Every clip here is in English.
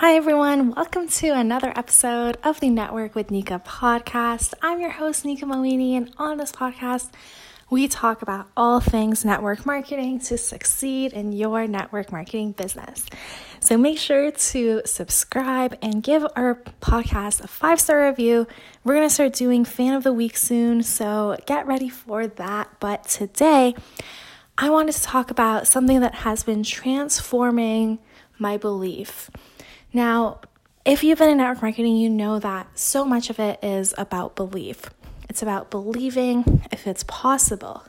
Hi, everyone. Welcome to another episode of the Network with Nika podcast. I'm your host, Nika Moini, and on this podcast, we talk about all things network marketing to succeed in your network marketing business. So make sure to subscribe and give our podcast a five star review. We're going to start doing fan of the week soon, so get ready for that. But today, I wanted to talk about something that has been transforming my belief. Now, if you've been in network marketing, you know that so much of it is about belief. It's about believing if it's possible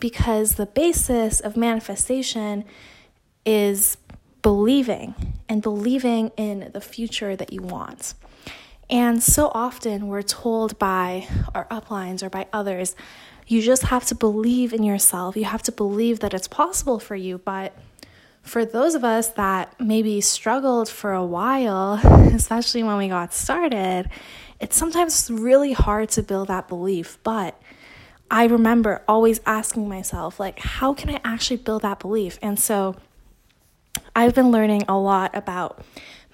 because the basis of manifestation is believing and believing in the future that you want. And so often we're told by our uplines or by others, you just have to believe in yourself. You have to believe that it's possible for you, but for those of us that maybe struggled for a while, especially when we got started, it's sometimes really hard to build that belief. But I remember always asking myself, like, how can I actually build that belief? And so I've been learning a lot about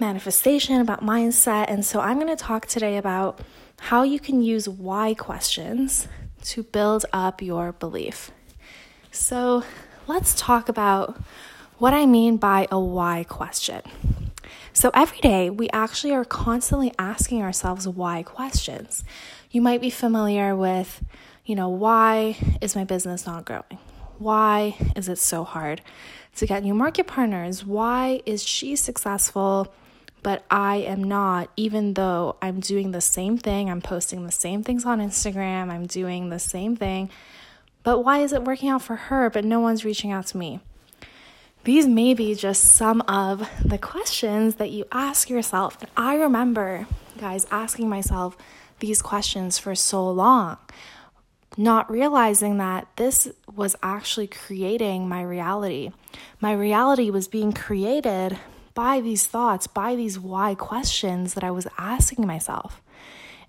manifestation, about mindset. And so I'm going to talk today about how you can use why questions to build up your belief. So let's talk about what I mean by a why question. So every day, we actually are constantly asking ourselves why questions. You might be familiar with, you know, why is my business not growing? Why is it so hard to get new market partners? Why is she successful? But I am not, even though I'm doing the same thing, I'm posting the same things on Instagram, I'm doing the same thing. But why is it working out for her, but no one's reaching out to me? These may be just some of the questions that you ask yourself. I remember, guys, asking myself these questions for so long, not realizing that this was actually creating my reality. My reality was being created by these thoughts, by these why questions that I was asking myself.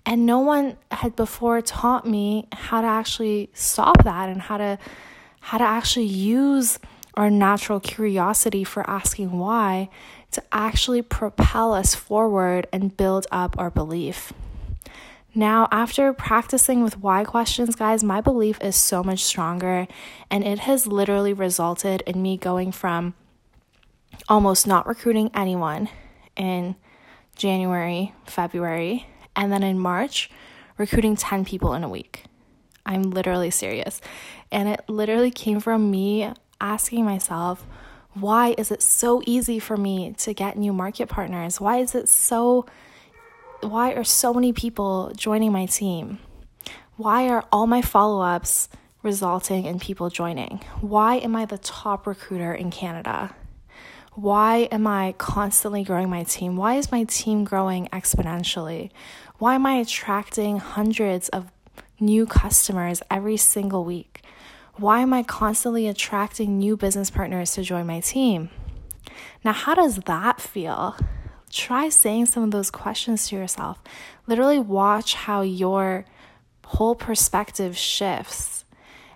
And no one had before taught me how to actually stop that and how to how to actually use our natural curiosity for asking why to actually propel us forward and build up our belief. Now, after practicing with why questions, guys, my belief is so much stronger, and it has literally resulted in me going from almost not recruiting anyone in January, February, and then in March, recruiting 10 people in a week. I'm literally serious. And it literally came from me asking myself, why is it so easy for me to get new market partners? Why is it so why are so many people joining my team? Why are all my follow-ups resulting in people joining? Why am I the top recruiter in Canada? Why am I constantly growing my team? Why is my team growing exponentially? Why am I attracting hundreds of new customers every single week? Why am I constantly attracting new business partners to join my team? Now, how does that feel? Try saying some of those questions to yourself. Literally, watch how your whole perspective shifts.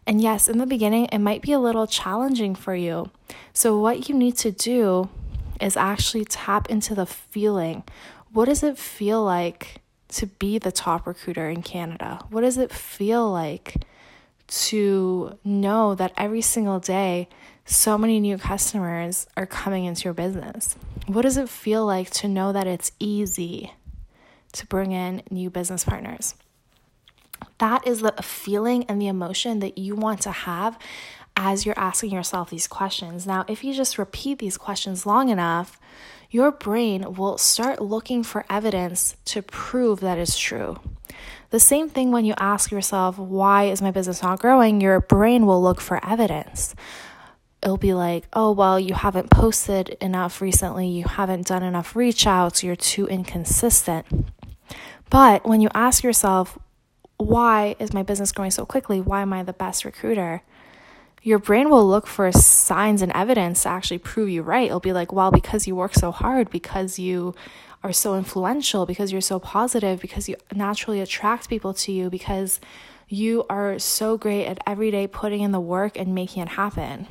And yes, in the beginning, it might be a little challenging for you. So, what you need to do is actually tap into the feeling. What does it feel like to be the top recruiter in Canada? What does it feel like to know that every single day so many new customers are coming into your business? What does it feel like to know that it's easy to bring in new business partners? That is the feeling and the emotion that you want to have as you're asking yourself these questions. Now, if you just repeat these questions long enough, your brain will start looking for evidence to prove that it's true. The same thing when you ask yourself, why is my business not growing? Your brain will look for evidence. It'll be like, oh, well, you haven't posted enough recently, you haven't done enough reach outs, you're too inconsistent. But when you ask yourself, why is my business growing so quickly? Why am I the best recruiter? Your brain will look for signs and evidence to actually prove you right. It'll be like, well, because you work so hard, because you are so influential, because you're so positive, because you naturally attract people to you, because you are so great at every day putting in the work and making it happen.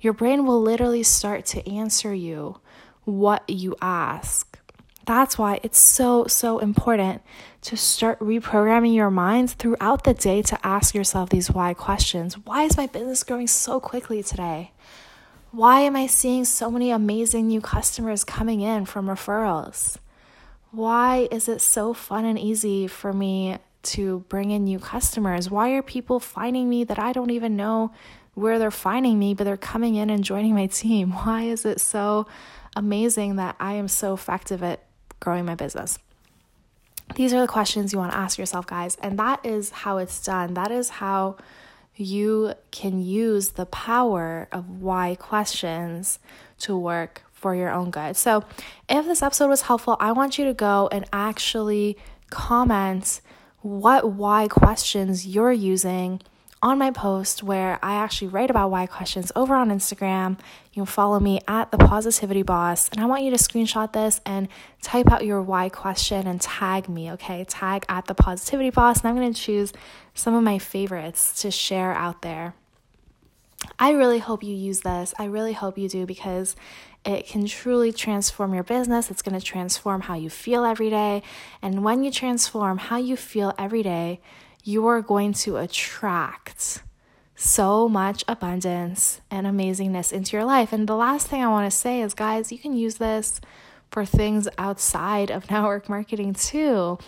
Your brain will literally start to answer you what you ask. That's why it's so, so important to start reprogramming your mind throughout the day to ask yourself these why questions. Why is my business growing so quickly today? Why am I seeing so many amazing new customers coming in from referrals? Why is it so fun and easy for me to bring in new customers? Why are people finding me that I don't even know where they're finding me, but they're coming in and joining my team? Why is it so amazing that I am so effective at growing my business? These are the questions you want to ask yourself, guys. And that is how it's done. That is how you can use the power of why questions to work for your own good. So, if this episode was helpful, I want you to go and actually comment what why questions you're using on my post where I actually write about why questions over on Instagram. You can follow me at the Positivity Boss, and I want you to screenshot this and type out your why question and tag me, okay? Tag at the Positivity Boss, and I'm going to choose some of my favorites to share out there. I really hope you use this. I really hope you do because it can truly transform your business. It's going to transform how you feel every day. And when you transform how you feel every day, you are going to attract so much abundance and amazingness into your life. And the last thing I want to say is, guys, you can use this for things outside of network marketing too.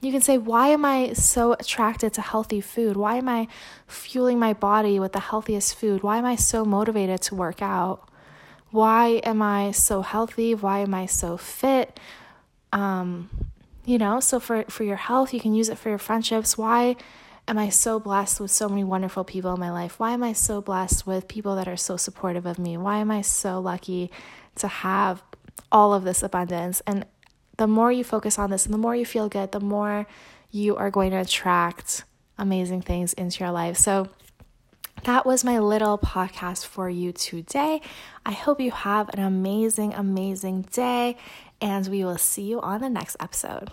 You can say, Why am I so attracted to healthy food? Why am I fueling my body with the healthiest food? Why am I so motivated to work out? Why am I so healthy? Why am I so fit? Um, you know? So for for your health you can use it for your friendships. Why am i so blessed with so many wonderful people in my life? Why am i so blessed with people that are so supportive of me? Why am i so lucky to have all of this abundance? And the more you focus on this and the more you feel good the more you are going to attract amazing things into your life. So that was my little podcast for you today. I hope you have an amazing, amazing day, and we will see you on the next episode.